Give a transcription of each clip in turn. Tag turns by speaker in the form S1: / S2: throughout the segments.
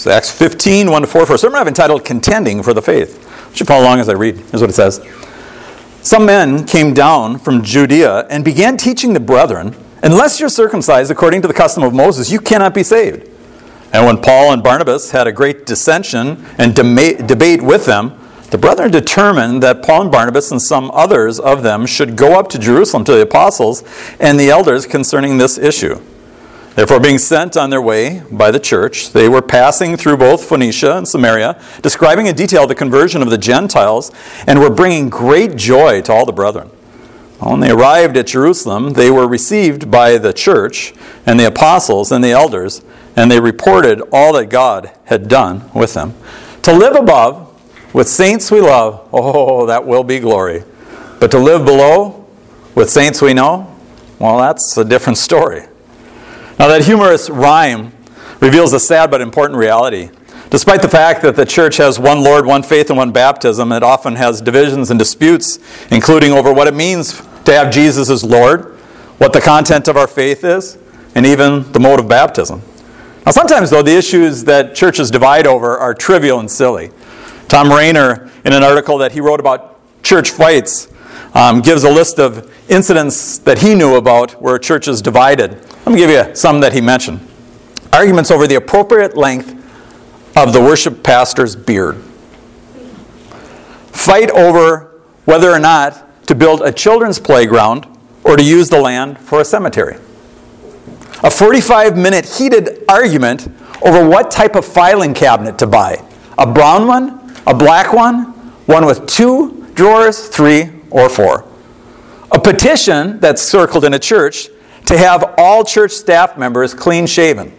S1: It's Acts 15, 1 to 4, for a sermon I've entitled Contending for the Faith. You should follow along as I read. Here's what it says. Some men came down from Judea and began teaching the brethren, Unless you're circumcised according to the custom of Moses, you cannot be saved. And when Paul and Barnabas had a great dissension and debate with them, the brethren determined that Paul and Barnabas and some others of them should go up to Jerusalem to the apostles and the elders concerning this issue. Therefore, being sent on their way by the church, they were passing through both Phoenicia and Samaria, describing in detail the conversion of the Gentiles, and were bringing great joy to all the brethren. When they arrived at Jerusalem, they were received by the church and the apostles and the elders, and they reported all that God had done with them. To live above, with saints we love, oh, that will be glory. But to live below, with saints we know, well, that's a different story. Now, that humorous rhyme reveals a sad but important reality. Despite the fact that the church has one Lord, one faith, and one baptism, it often has divisions and disputes, including over what it means to have Jesus as Lord, what the content of our faith is, and even the mode of baptism. Now, sometimes, though, the issues that churches divide over are trivial and silly. Tom Rainer, in an article that he wrote about church fights, um, gives a list of incidents that he knew about where churches divided. Let me give you some that he mentioned. Arguments over the appropriate length of the worship pastor's beard. Fight over whether or not to build a children's playground or to use the land for a cemetery. A 45 minute heated argument over what type of filing cabinet to buy a brown one, a black one, one with two drawers, three, or four. A petition that's circled in a church to have all church staff members clean shaven.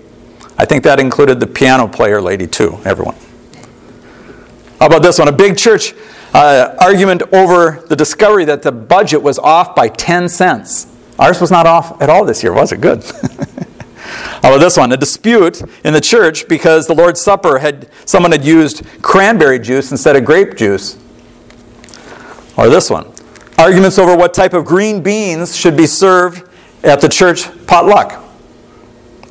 S1: I think that included the piano player lady, too, everyone. How about this one? A big church uh, argument over the discovery that the budget was off by 10 cents. Ours was not off at all this year, was it? Good. How about this one? A dispute in the church because the Lord's Supper had someone had used cranberry juice instead of grape juice. Or this one. Arguments over what type of green beans should be served at the church potluck.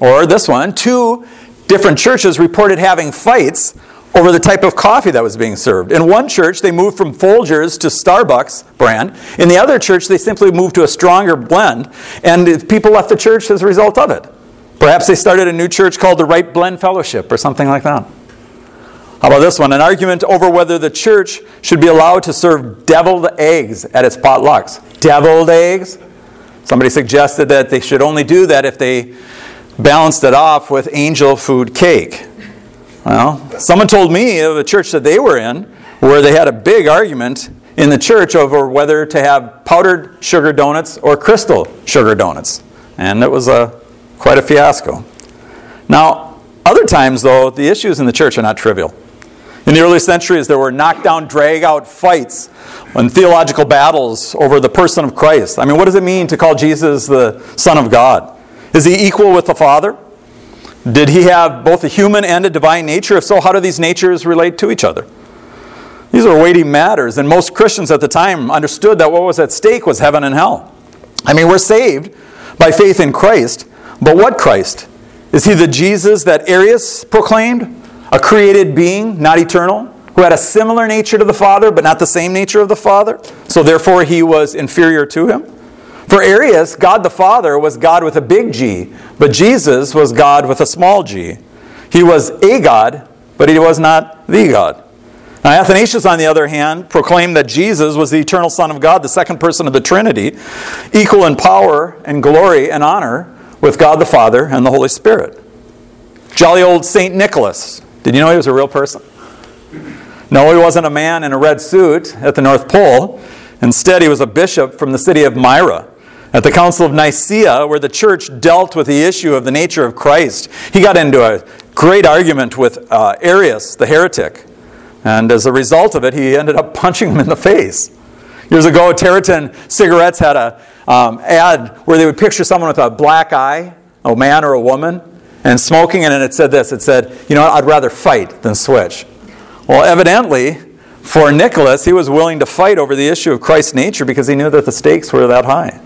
S1: Or this one, two different churches reported having fights over the type of coffee that was being served. In one church, they moved from Folgers to Starbucks brand. In the other church, they simply moved to a stronger blend, and people left the church as a result of it. Perhaps they started a new church called the Right Blend Fellowship or something like that. How about this one? An argument over whether the church should be allowed to serve deviled eggs at its potlucks. Deviled eggs? Somebody suggested that they should only do that if they balanced it off with angel food cake. Well, someone told me of a church that they were in where they had a big argument in the church over whether to have powdered sugar donuts or crystal sugar donuts. And it was a, quite a fiasco. Now, other times, though, the issues in the church are not trivial. In the early centuries, there were knockdown, drag out fights and theological battles over the person of Christ. I mean, what does it mean to call Jesus the Son of God? Is he equal with the Father? Did he have both a human and a divine nature? If so, how do these natures relate to each other? These are weighty matters, and most Christians at the time understood that what was at stake was heaven and hell. I mean, we're saved by faith in Christ, but what Christ? Is he the Jesus that Arius proclaimed? A created being, not eternal, who had a similar nature to the Father, but not the same nature of the Father. So therefore, he was inferior to him. For Arius, God the Father was God with a big G, but Jesus was God with a small g. He was a God, but he was not the God. Now, Athanasius, on the other hand, proclaimed that Jesus was the eternal Son of God, the second person of the Trinity, equal in power and glory and honor with God the Father and the Holy Spirit. Jolly old St. Nicholas, did you know he was a real person? No, he wasn't a man in a red suit at the North Pole. Instead, he was a bishop from the city of Myra. At the Council of Nicaea, where the church dealt with the issue of the nature of Christ, he got into a great argument with uh, Arius, the heretic. And as a result of it, he ended up punching him in the face. Years ago, Tareyton Cigarettes had an um, ad where they would picture someone with a black eye, a man or a woman, and smoking, and it said this it said, You know, I'd rather fight than switch. Well, evidently, for Nicholas, he was willing to fight over the issue of Christ's nature because he knew that the stakes were that high.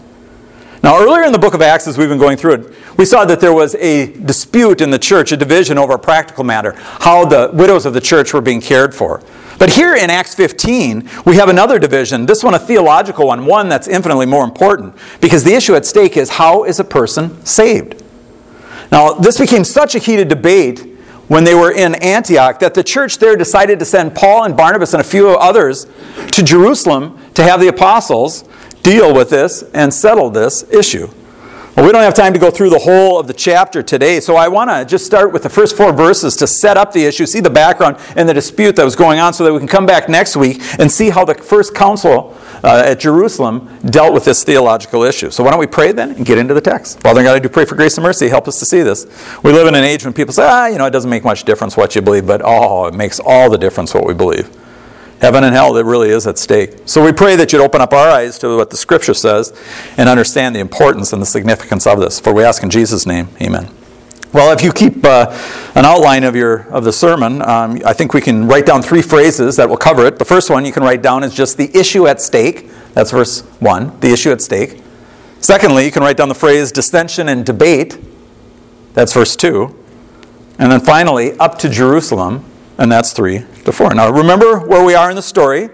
S1: Now, earlier in the book of Acts, as we've been going through it, we saw that there was a dispute in the church, a division over a practical matter, how the widows of the church were being cared for. But here in Acts 15, we have another division, this one a theological one, one that's infinitely more important, because the issue at stake is how is a person saved? Now, this became such a heated debate when they were in Antioch that the church there decided to send Paul and Barnabas and a few others to Jerusalem to have the apostles deal with this and settle this issue. Well, we don't have time to go through the whole of the chapter today, so I want to just start with the first four verses to set up the issue, see the background and the dispute that was going on, so that we can come back next week and see how the first council uh, at Jerusalem dealt with this theological issue. So, why don't we pray then and get into the text? Father God, I do pray for grace and mercy. Help us to see this. We live in an age when people say, ah, you know, it doesn't make much difference what you believe, but oh, it makes all the difference what we believe heaven and hell that really is at stake. So we pray that you'd open up our eyes to what the scripture says and understand the importance and the significance of this. For we ask in Jesus' name, amen. Well, if you keep uh, an outline of your of the sermon, um, I think we can write down three phrases that will cover it. The first one you can write down is just the issue at stake. That's verse one. The issue at stake. Secondly, you can write down the phrase dissension and debate. That's verse two. And then finally, up to Jerusalem. And that's 3 4. Now, remember where we are in the story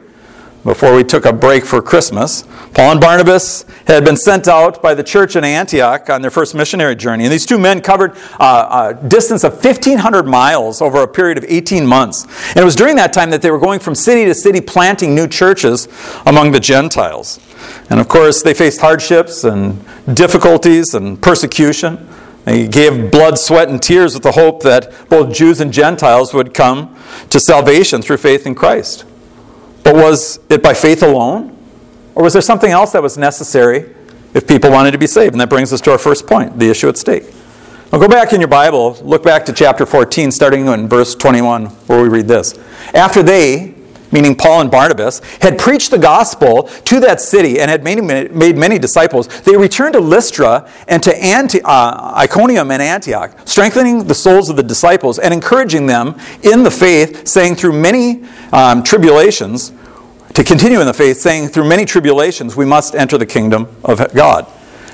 S1: before we took a break for Christmas. Paul and Barnabas had been sent out by the church in Antioch on their first missionary journey. And these two men covered uh, a distance of 1,500 miles over a period of 18 months. And it was during that time that they were going from city to city planting new churches among the Gentiles. And of course, they faced hardships and difficulties and persecution. He gave blood, sweat, and tears with the hope that both Jews and Gentiles would come to salvation through faith in Christ. But was it by faith alone? Or was there something else that was necessary if people wanted to be saved? And that brings us to our first point the issue at stake. Now go back in your Bible, look back to chapter 14, starting in verse 21, where we read this. After they, meaning Paul and Barnabas, had preached the gospel to that city and had made, made many disciples, they returned to Lystra and to uh, Iconium and Antioch, strengthening the souls of the disciples and encouraging them in the faith, saying through many um, tribulations, to continue in the faith, saying through many tribulations we must enter the kingdom of God.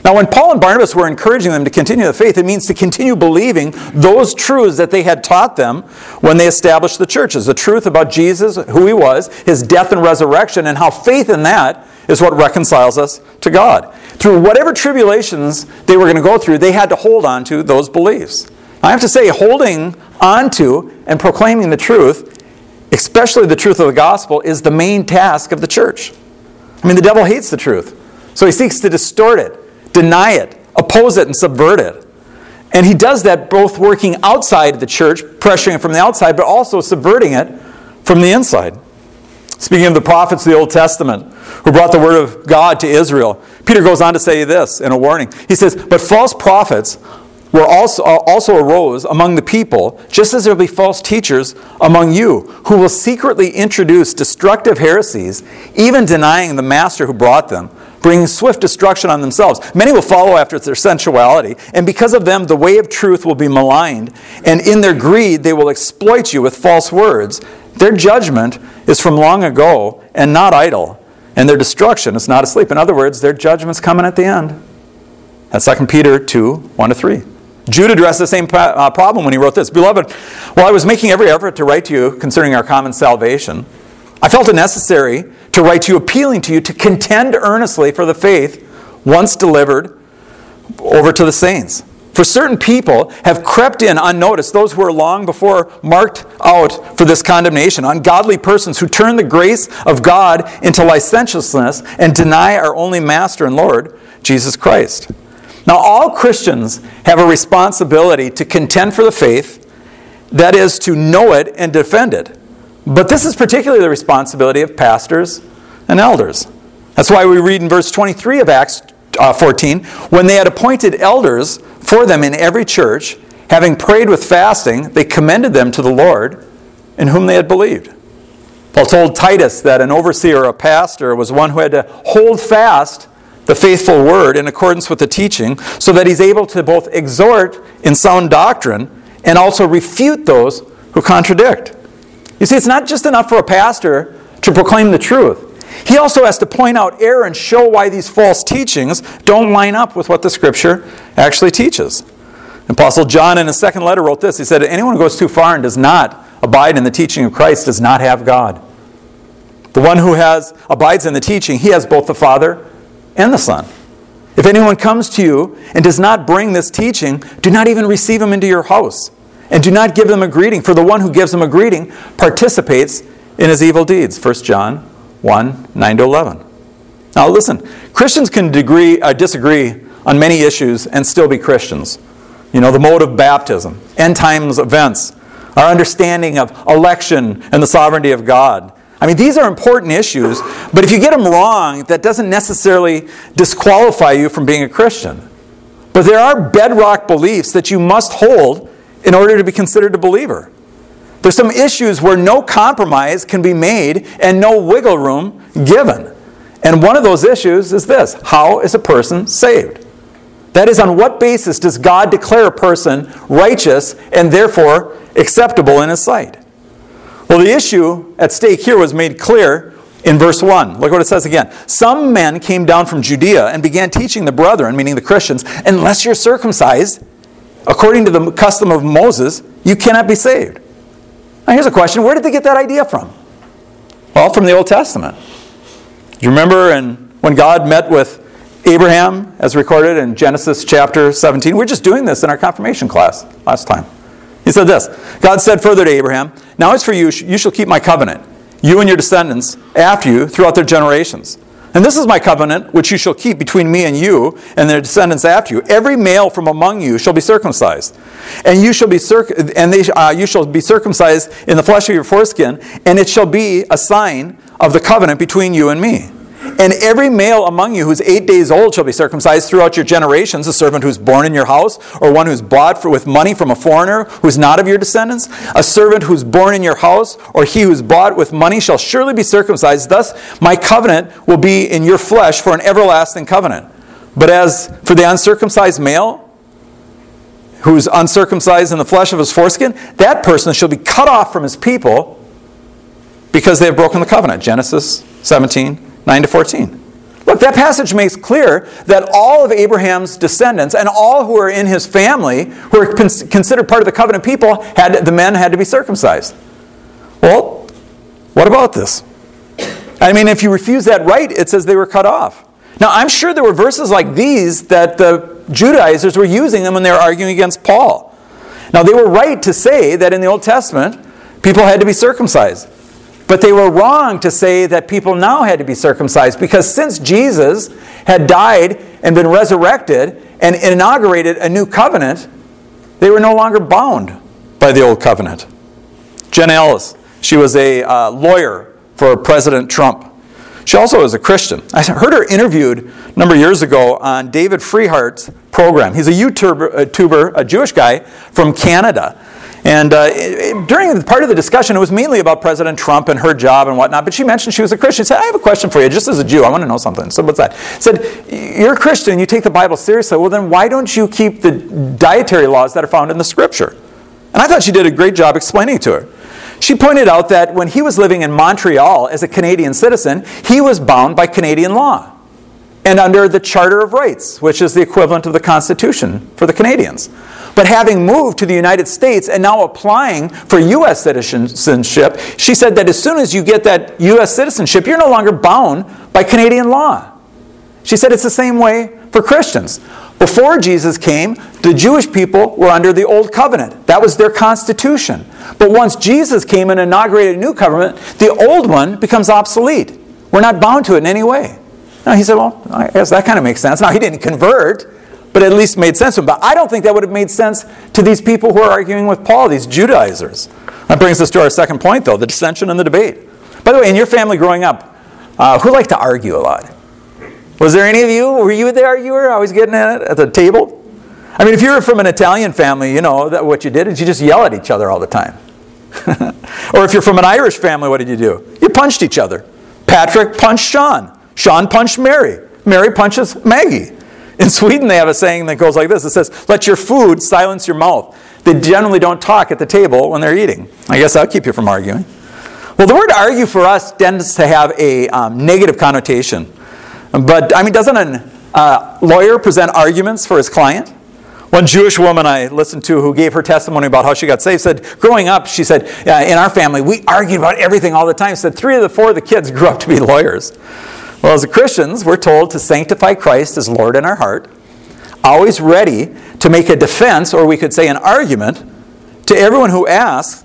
S1: Now, when Paul and Barnabas were encouraging them to continue the faith, it means to continue believing those truths that they had taught them when they established the churches. The truth about Jesus, who he was, his death and resurrection, and how faith in that is what reconciles us to God. Through whatever tribulations they were going to go through, they had to hold on to those beliefs. I have to say, holding on to and proclaiming the truth, especially the truth of the gospel, is the main task of the church. I mean, the devil hates the truth, so he seeks to distort it deny it, oppose it, and subvert it. And he does that both working outside the church, pressuring it from the outside, but also subverting it from the inside. Speaking of the prophets of the Old Testament who brought the word of God to Israel, Peter goes on to say this in a warning. He says, But false prophets were also, also arose among the people, just as there will be false teachers among you, who will secretly introduce destructive heresies, even denying the master who brought them bringing swift destruction on themselves. Many will follow after their sensuality, and because of them, the way of truth will be maligned, and in their greed, they will exploit you with false words. Their judgment is from long ago and not idle, and their destruction is not asleep. In other words, their judgment's coming at the end. That's 2 Peter 2 1 to 3. Jude addressed the same uh, problem when he wrote this Beloved, while I was making every effort to write to you concerning our common salvation, I felt it necessary to write to you, appealing to you to contend earnestly for the faith once delivered over to the saints. For certain people have crept in unnoticed, those who were long before marked out for this condemnation, ungodly persons who turn the grace of God into licentiousness and deny our only Master and Lord, Jesus Christ. Now, all Christians have a responsibility to contend for the faith, that is, to know it and defend it. But this is particularly the responsibility of pastors and elders. That's why we read in verse 23 of Acts uh, 14 when they had appointed elders for them in every church, having prayed with fasting, they commended them to the Lord in whom they had believed. Paul told Titus that an overseer or a pastor was one who had to hold fast the faithful word in accordance with the teaching so that he's able to both exhort in sound doctrine and also refute those who contradict. You see, it's not just enough for a pastor to proclaim the truth. he also has to point out error and show why these false teachings don't line up with what the Scripture actually teaches. Apostle John in his second letter wrote this. He said, Anyone who goes too far and does not abide in the teaching of Christ does not have God. The one who has abides in the teaching, he has both the Father and the Son. If anyone comes to you and does not bring this teaching, do not even receive him into your house, and do not give them a greeting, for the one who gives them a greeting participates in his evil deeds. 1 John 1 9 to 11. Now, listen, Christians can degree, uh, disagree on many issues and still be Christians. You know, the mode of baptism, end times events, our understanding of election and the sovereignty of God. I mean, these are important issues, but if you get them wrong, that doesn't necessarily disqualify you from being a Christian. But there are bedrock beliefs that you must hold in order to be considered a believer. There's some issues where no compromise can be made and no wiggle room given. And one of those issues is this How is a person saved? That is, on what basis does God declare a person righteous and therefore acceptable in His sight? Well, the issue at stake here was made clear in verse 1. Look what it says again. Some men came down from Judea and began teaching the brethren, meaning the Christians, unless you're circumcised, according to the custom of Moses, you cannot be saved. Now, here's a question where did they get that idea from? Well, from the Old Testament. Do you remember in, when God met with Abraham, as recorded in Genesis chapter 17. We we're just doing this in our confirmation class last time. He said this God said further to Abraham, Now as for you, you shall keep my covenant, you and your descendants after you throughout their generations. And this is my covenant which you shall keep between me and you and their descendants after you. Every male from among you shall be circumcised, and you shall be and they, uh, you shall be circumcised in the flesh of your foreskin, and it shall be a sign of the covenant between you and me. And every male among you who's eight days old shall be circumcised throughout your generations, a servant who's born in your house, or one who's bought for, with money from a foreigner who's not of your descendants. A servant who's born in your house, or he who's bought with money shall surely be circumcised. Thus, my covenant will be in your flesh for an everlasting covenant. But as for the uncircumcised male, who's uncircumcised in the flesh of his foreskin, that person shall be cut off from his people because they have broken the covenant. Genesis 17, 9 to 14. Look, that passage makes clear that all of Abraham's descendants and all who are in his family, who are considered part of the covenant people, had the men had to be circumcised. Well, what about this? I mean, if you refuse that right, it says they were cut off. Now, I'm sure there were verses like these that the Judaizers were using them when they were arguing against Paul. Now, they were right to say that in the Old Testament, people had to be circumcised. But they were wrong to say that people now had to be circumcised because since Jesus had died and been resurrected and inaugurated a new covenant, they were no longer bound by the old covenant. Jenna Ellis, she was a uh, lawyer for President Trump. She also was a Christian. I heard her interviewed a number of years ago on David Freiheit's program. He's a YouTuber, a Jewish guy from Canada. And uh, during part of the discussion, it was mainly about President Trump and her job and whatnot. But she mentioned she was a Christian. She said, I have a question for you, just as a Jew. I want to know something. So what's that? said, You're a Christian, you take the Bible seriously. Well, then why don't you keep the dietary laws that are found in the Scripture? And I thought she did a great job explaining to her. She pointed out that when he was living in Montreal as a Canadian citizen, he was bound by Canadian law and under the Charter of Rights, which is the equivalent of the Constitution for the Canadians. But having moved to the United States and now applying for U.S. citizenship, she said that as soon as you get that U.S. citizenship, you're no longer bound by Canadian law. She said it's the same way for Christians. Before Jesus came, the Jewish people were under the Old Covenant. That was their constitution. But once Jesus came and inaugurated a new covenant, the old one becomes obsolete. We're not bound to it in any way. Now he said, Well, I guess that kind of makes sense. Now he didn't convert, but at least made sense to him. But I don't think that would have made sense to these people who are arguing with Paul, these Judaizers. That brings us to our second point, though the dissension and the debate. By the way, in your family growing up, uh, who liked to argue a lot? Was there any of you? Were you the arguer? Always getting at it at the table? I mean, if you were from an Italian family, you know that what you did is you just yell at each other all the time. or if you're from an Irish family, what did you do? You punched each other. Patrick punched Sean. Sean punched Mary. Mary punches Maggie. In Sweden, they have a saying that goes like this it says, Let your food silence your mouth. They generally don't talk at the table when they're eating. I guess that'll keep you from arguing. Well, the word argue for us tends to have a um, negative connotation. But, I mean, doesn't a uh, lawyer present arguments for his client? One Jewish woman I listened to who gave her testimony about how she got saved said, growing up, she said, in our family, we argued about everything all the time. She said, three of the four of the kids grew up to be lawyers. Well, as Christians, we're told to sanctify Christ as Lord in our heart, always ready to make a defense, or we could say an argument, to everyone who asks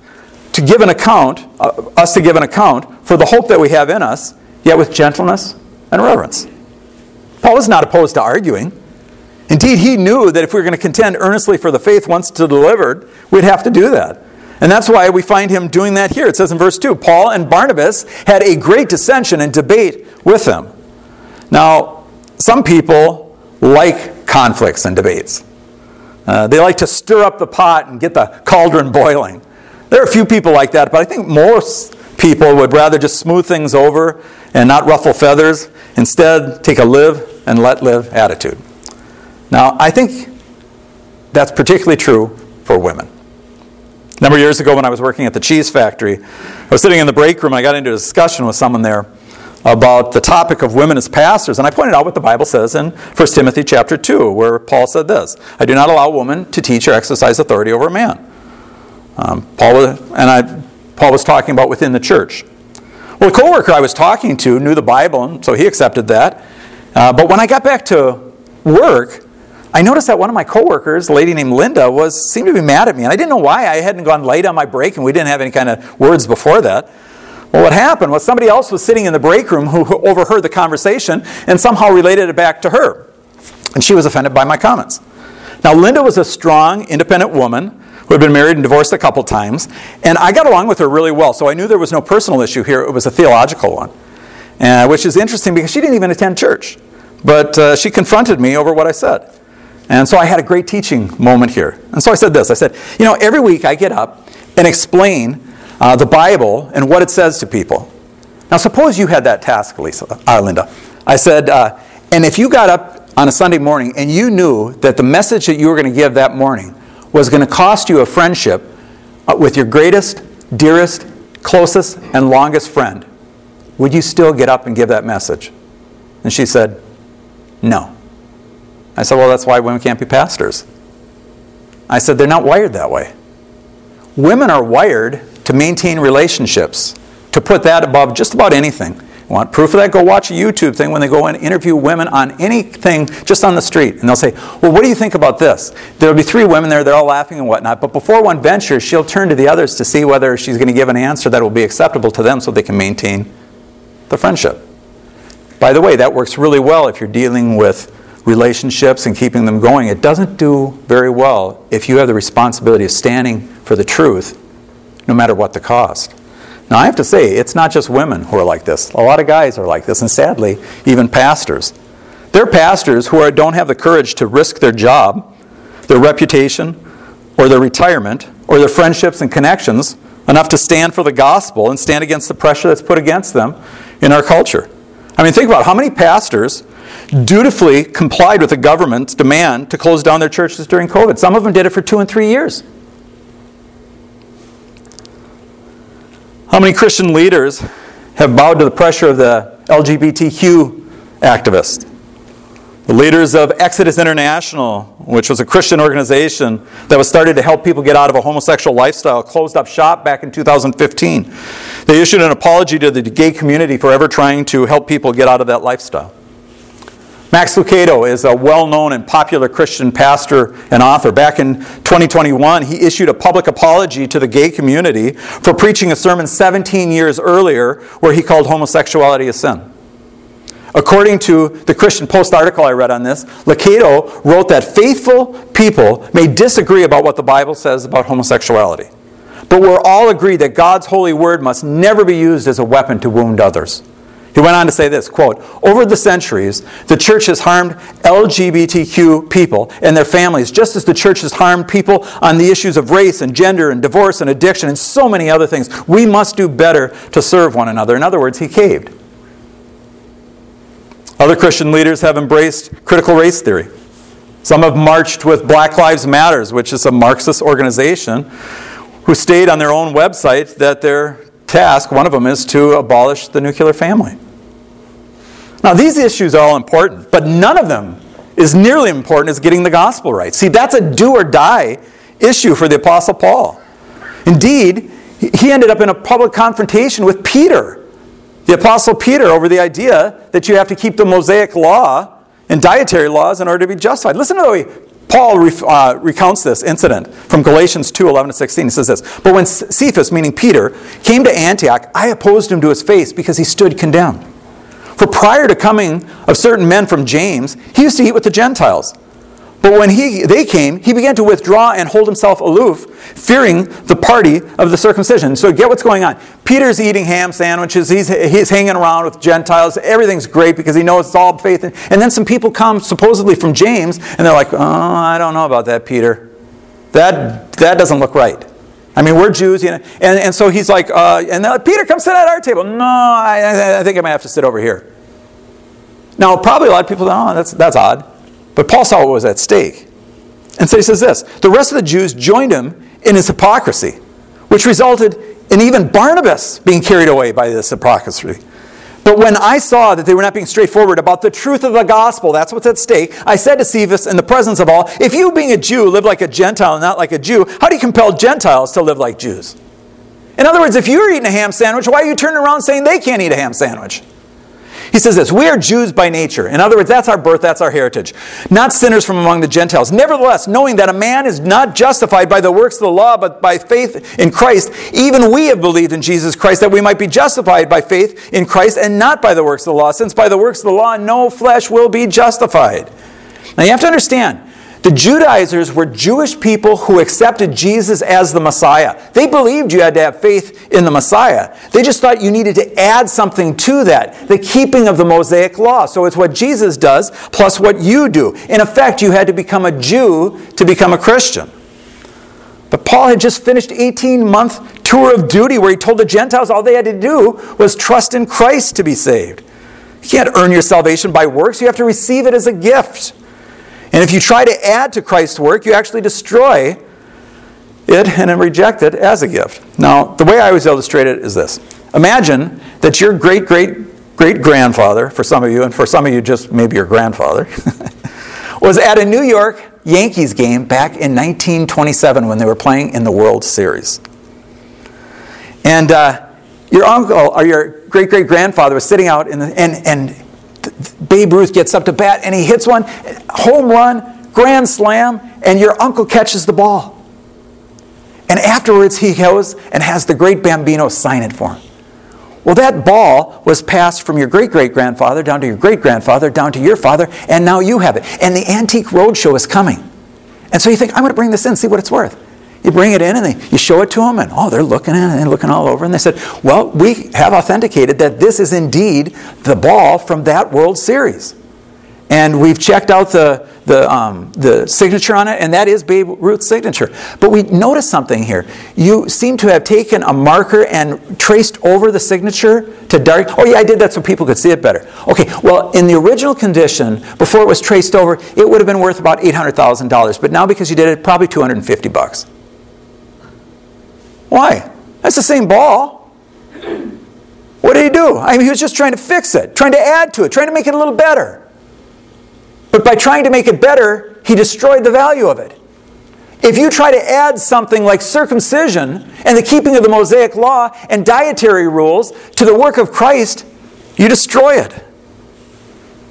S1: to give an account, uh, us to give an account for the hope that we have in us, yet with gentleness and reverence. Paul is not opposed to arguing. Indeed, he knew that if we were going to contend earnestly for the faith once delivered, we'd have to do that. And that's why we find him doing that here. It says in verse 2 Paul and Barnabas had a great dissension and debate with them. Now, some people like conflicts and debates. Uh, they like to stir up the pot and get the cauldron boiling. There are a few people like that, but I think most people would rather just smooth things over and not ruffle feathers. Instead, take a live and let live attitude. Now, I think that's particularly true for women. A number of years ago, when I was working at the cheese factory, I was sitting in the break room and I got into a discussion with someone there about the topic of women as pastors, and I pointed out what the Bible says in 1 Timothy chapter 2, where Paul said this I do not allow a woman to teach or exercise authority over a man. Um, Paul, was, and I, Paul was talking about within the church. Well, the coworker I was talking to knew the Bible, and so he accepted that. Uh, but when I got back to work, I noticed that one of my coworkers, a lady named Linda, was seemed to be mad at me, and I didn't know why. I hadn't gone late on my break, and we didn't have any kind of words before that. Well, what happened was somebody else was sitting in the break room who overheard the conversation and somehow related it back to her, and she was offended by my comments. Now, Linda was a strong, independent woman who had been married and divorced a couple times, and I got along with her really well, so I knew there was no personal issue here. It was a theological one, uh, which is interesting because she didn't even attend church, but uh, she confronted me over what I said. And so I had a great teaching moment here. And so I said this I said, You know, every week I get up and explain uh, the Bible and what it says to people. Now, suppose you had that task, Lisa, uh, Linda. I said, uh, And if you got up on a Sunday morning and you knew that the message that you were going to give that morning was going to cost you a friendship uh, with your greatest, dearest, closest, and longest friend, would you still get up and give that message? And she said, No. I said, Well, that's why women can't be pastors. I said, They're not wired that way. Women are wired to maintain relationships, to put that above just about anything. Want proof of that? Go watch a YouTube thing when they go and interview women on anything just on the street. And they'll say, Well, what do you think about this? There'll be three women there, they're all laughing and whatnot. But before one ventures, she'll turn to the others to see whether she's going to give an answer that will be acceptable to them so they can maintain the friendship. By the way, that works really well if you're dealing with relationships and keeping them going. It doesn't do very well if you have the responsibility of standing for the truth, no matter what the cost. Now, I have to say, it's not just women who are like this. A lot of guys are like this, and sadly, even pastors. There are pastors who are, don't have the courage to risk their job, their reputation, or their retirement, or their friendships and connections enough to stand for the gospel and stand against the pressure that's put against them in our culture. I mean, think about how many pastors dutifully complied with the government's demand to close down their churches during COVID. Some of them did it for two and three years. How many Christian leaders have bowed to the pressure of the LGBTQ activists? The leaders of Exodus International, which was a Christian organization that was started to help people get out of a homosexual lifestyle, closed up shop back in 2015. They issued an apology to the gay community for ever trying to help people get out of that lifestyle. Max Lucado is a well known and popular Christian pastor and author. Back in 2021, he issued a public apology to the gay community for preaching a sermon 17 years earlier where he called homosexuality a sin. According to the Christian Post article I read on this, Lucado wrote that faithful people may disagree about what the Bible says about homosexuality, but we're all agreed that God's holy word must never be used as a weapon to wound others. He went on to say this quote, Over the centuries, the church has harmed LGBTQ people and their families, just as the church has harmed people on the issues of race and gender and divorce and addiction and so many other things. We must do better to serve one another. In other words, he caved. Other Christian leaders have embraced critical race theory. Some have marched with Black Lives Matters, which is a Marxist organization, who state on their own website that they're task. One of them is to abolish the nuclear family. Now, these issues are all important, but none of them is nearly important as getting the gospel right. See, that's a do or die issue for the Apostle Paul. Indeed, he ended up in a public confrontation with Peter, the Apostle Peter, over the idea that you have to keep the Mosaic law and dietary laws in order to be justified. Listen to the way Paul uh, recounts this incident from Galatians 2 11 to 16. He says this But when Cephas, meaning Peter, came to Antioch, I opposed him to his face because he stood condemned. For prior to coming of certain men from James, he used to eat with the Gentiles. But when he, they came, he began to withdraw and hold himself aloof, fearing the party of the circumcision. So get what's going on. Peter's eating ham sandwiches. He's, he's hanging around with Gentiles. Everything's great because he knows it's all faith. And then some people come supposedly from James, and they're like, oh, I don't know about that, Peter. That, that doesn't look right. I mean, we're Jews, you know. And, and so he's like, uh, and like, Peter, come sit at our table. No, I, I think I might have to sit over here. Now, probably a lot of people, oh, that's, that's odd. But Paul saw what was at stake. And so he says this The rest of the Jews joined him in his hypocrisy, which resulted in even Barnabas being carried away by this hypocrisy. But when I saw that they were not being straightforward about the truth of the gospel, that's what's at stake, I said to Cephas in the presence of all, If you, being a Jew, live like a Gentile and not like a Jew, how do you compel Gentiles to live like Jews? In other words, if you're eating a ham sandwich, why are you turning around saying they can't eat a ham sandwich? He says this We are Jews by nature. In other words, that's our birth, that's our heritage. Not sinners from among the Gentiles. Nevertheless, knowing that a man is not justified by the works of the law, but by faith in Christ, even we have believed in Jesus Christ that we might be justified by faith in Christ and not by the works of the law, since by the works of the law no flesh will be justified. Now you have to understand, the Judaizers were Jewish people who accepted Jesus as the Messiah. They believed you had to have faith in the Messiah. They just thought you needed to add something to that, the keeping of the Mosaic law. So it's what Jesus does plus what you do. In effect, you had to become a Jew to become a Christian. But Paul had just finished 18 month tour of duty where he told the Gentiles all they had to do was trust in Christ to be saved. You can't earn your salvation by works, you have to receive it as a gift. And if you try to add to Christ's work, you actually destroy it and reject it as a gift. Now, the way I always illustrate it is this Imagine that your great great great grandfather, for some of you, and for some of you, just maybe your grandfather, was at a New York Yankees game back in 1927 when they were playing in the World Series. And uh, your uncle or your great great grandfather was sitting out in the, and, and Babe Ruth gets up to bat and he hits one, home run, grand slam, and your uncle catches the ball. And afterwards, he goes and has the great Bambino sign it for him. Well, that ball was passed from your great great grandfather down to your great grandfather, down to your father, and now you have it. And the Antique Roadshow is coming. And so you think, I'm going to bring this in, see what it's worth. You bring it in and they, you show it to them, and oh, they're looking at it and looking all over. And they said, Well, we have authenticated that this is indeed the ball from that World Series. And we've checked out the, the, um, the signature on it, and that is Babe Ruth's signature. But we notice something here. You seem to have taken a marker and traced over the signature to dark. Oh, yeah, I did that so people could see it better. Okay, well, in the original condition, before it was traced over, it would have been worth about $800,000. But now because you did it, probably 250 bucks. Why? That's the same ball. What did he do? I mean, he was just trying to fix it, trying to add to it, trying to make it a little better. But by trying to make it better, he destroyed the value of it. If you try to add something like circumcision and the keeping of the Mosaic law and dietary rules to the work of Christ, you destroy it.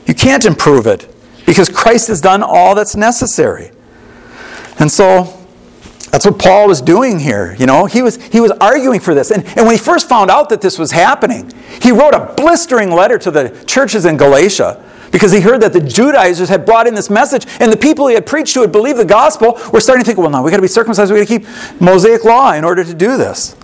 S1: You can't improve it because Christ has done all that's necessary. And so that's what Paul was doing here. You know, he was, he was arguing for this. And, and when he first found out that this was happening, he wrote a blistering letter to the churches in Galatia because he heard that the Judaizers had brought in this message, and the people he had preached to had believed the gospel were starting to think, well, no, we've got to be circumcised, we've got to keep Mosaic law in order to do this.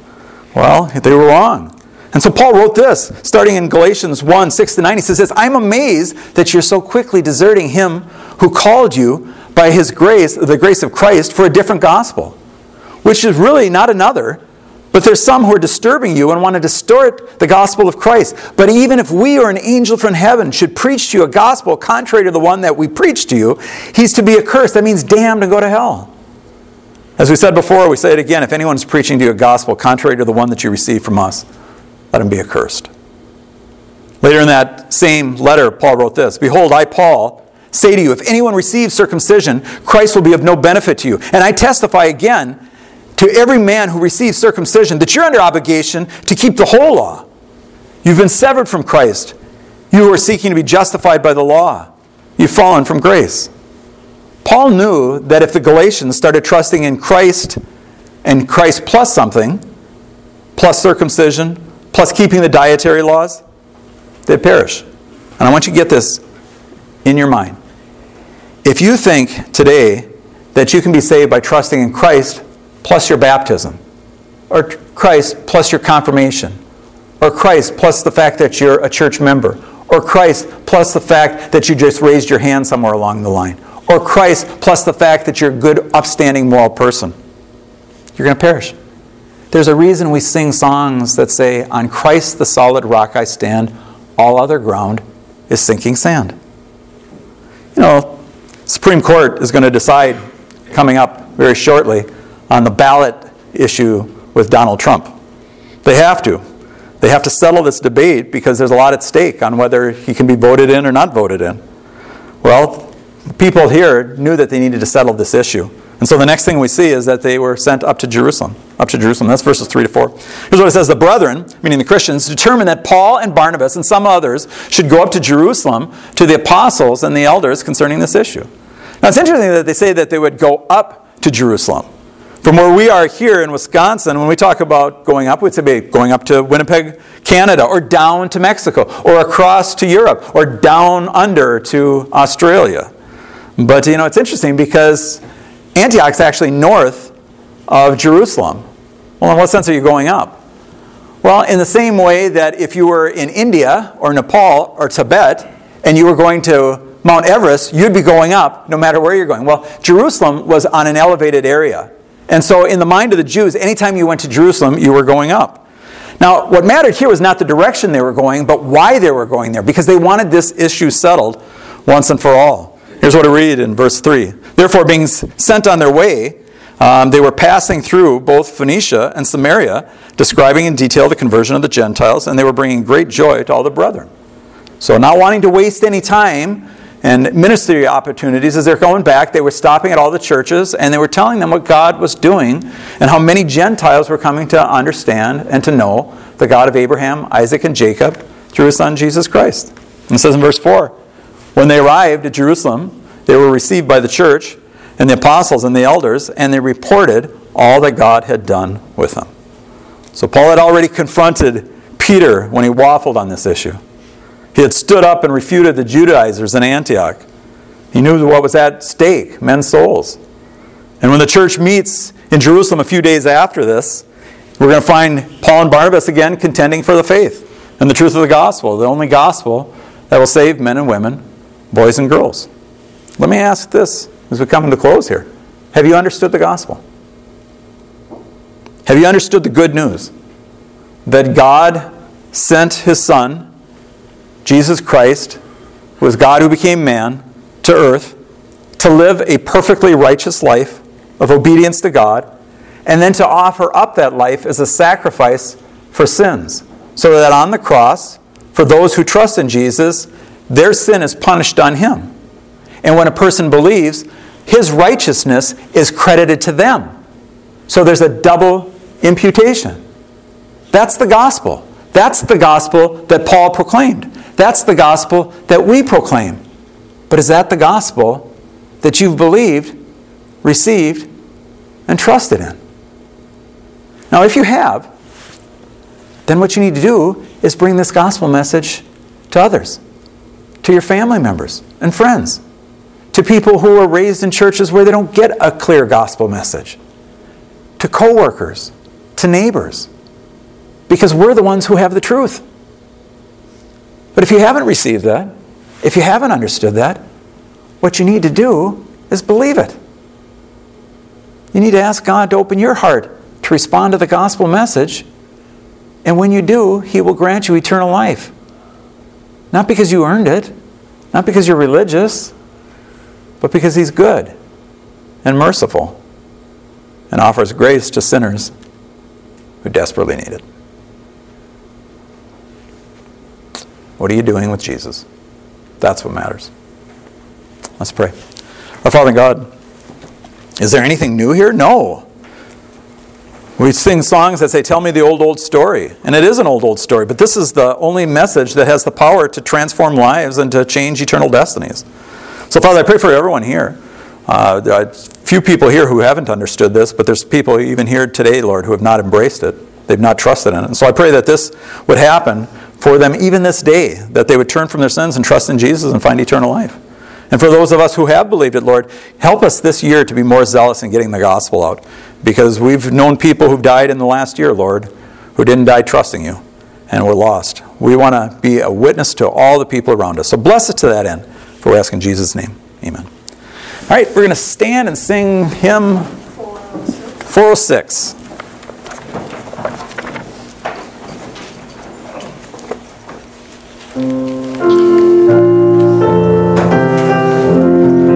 S1: Well, they were wrong. And so Paul wrote this, starting in Galatians 1 6 to 9. He says, I'm amazed that you're so quickly deserting him who called you by his grace, the grace of Christ, for a different gospel, which is really not another. But there's some who are disturbing you and want to distort the gospel of Christ. But even if we or an angel from heaven should preach to you a gospel contrary to the one that we preach to you, he's to be accursed. That means damned and go to hell. As we said before, we say it again if anyone's preaching to you a gospel contrary to the one that you received from us, let him be accursed. Later in that same letter, Paul wrote this Behold, I, Paul, say to you, if anyone receives circumcision, Christ will be of no benefit to you. And I testify again to every man who receives circumcision that you're under obligation to keep the whole law. You've been severed from Christ. You are seeking to be justified by the law. You've fallen from grace. Paul knew that if the Galatians started trusting in Christ and Christ plus something, plus circumcision, plus keeping the dietary laws, they'd perish. And I want you to get this in your mind. If you think today that you can be saved by trusting in Christ plus your baptism, or Christ plus your confirmation, or Christ plus the fact that you're a church member, or Christ plus the fact that you just raised your hand somewhere along the line, or Christ plus the fact that you're a good, upstanding, moral person, you're going to perish. There's a reason we sing songs that say, On Christ the solid rock I stand, all other ground is sinking sand. You know, Supreme Court is going to decide coming up very shortly on the ballot issue with Donald Trump. They have to. They have to settle this debate because there's a lot at stake on whether he can be voted in or not voted in. Well, people here knew that they needed to settle this issue. And so the next thing we see is that they were sent up to Jerusalem. Up to Jerusalem. That's verses 3 to 4. Here's what it says The brethren, meaning the Christians, determined that Paul and Barnabas and some others should go up to Jerusalem to the apostles and the elders concerning this issue. Now it's interesting that they say that they would go up to Jerusalem. From where we are here in Wisconsin, when we talk about going up, we'd say going up to Winnipeg, Canada, or down to Mexico, or across to Europe, or down under to Australia. But you know, it's interesting because Antioch's actually north of Jerusalem. Well, in what sense are you going up? Well, in the same way that if you were in India or Nepal or Tibet and you were going to Mount Everest, you'd be going up no matter where you're going. Well, Jerusalem was on an elevated area. And so, in the mind of the Jews, anytime you went to Jerusalem, you were going up. Now, what mattered here was not the direction they were going, but why they were going there, because they wanted this issue settled once and for all. Here's what I read in verse 3. Therefore, being sent on their way, um, they were passing through both Phoenicia and Samaria, describing in detail the conversion of the Gentiles, and they were bringing great joy to all the brethren. So, not wanting to waste any time, and ministry opportunities as they're going back they were stopping at all the churches and they were telling them what god was doing and how many gentiles were coming to understand and to know the god of abraham isaac and jacob through his son jesus christ and it says in verse 4 when they arrived at jerusalem they were received by the church and the apostles and the elders and they reported all that god had done with them so paul had already confronted peter when he waffled on this issue he had stood up and refuted the Judaizers in Antioch. He knew what was at stake men's souls. And when the church meets in Jerusalem a few days after this, we're going to find Paul and Barnabas again contending for the faith and the truth of the gospel, the only gospel that will save men and women, boys and girls. Let me ask this as we come to close here Have you understood the gospel? Have you understood the good news that God sent his Son Jesus Christ, who was God who became man, to earth to live a perfectly righteous life of obedience to God, and then to offer up that life as a sacrifice for sins. So that on the cross, for those who trust in Jesus, their sin is punished on him. And when a person believes, his righteousness is credited to them. So there's a double imputation. That's the gospel. That's the gospel that Paul proclaimed. That's the gospel that we proclaim. But is that the gospel that you've believed, received, and trusted in? Now, if you have, then what you need to do is bring this gospel message to others, to your family members and friends, to people who are raised in churches where they don't get a clear gospel message, to coworkers, to neighbors, because we're the ones who have the truth. But if you haven't received that, if you haven't understood that, what you need to do is believe it. You need to ask God to open your heart to respond to the gospel message. And when you do, He will grant you eternal life. Not because you earned it, not because you're religious, but because He's good and merciful and offers grace to sinners who desperately need it. What are you doing with Jesus? That's what matters. Let's pray. Our Father God, is there anything new here? No. We sing songs that say, Tell me the old, old story. And it is an old, old story, but this is the only message that has the power to transform lives and to change eternal destinies. So, Father, I pray for everyone here. Uh, there are few people here who haven't understood this, but there's people even here today, Lord, who have not embraced it. They've not trusted in it. And so I pray that this would happen for them even this day, that they would turn from their sins and trust in Jesus and find eternal life. And for those of us who have believed it, Lord, help us this year to be more zealous in getting the gospel out. Because we've known people who've died in the last year, Lord, who didn't die trusting you and were lost. We want to be a witness to all the people around us. So bless us to that end. For we ask in Jesus' name. Amen. All right, we're going to stand and sing hymn 406. Mm.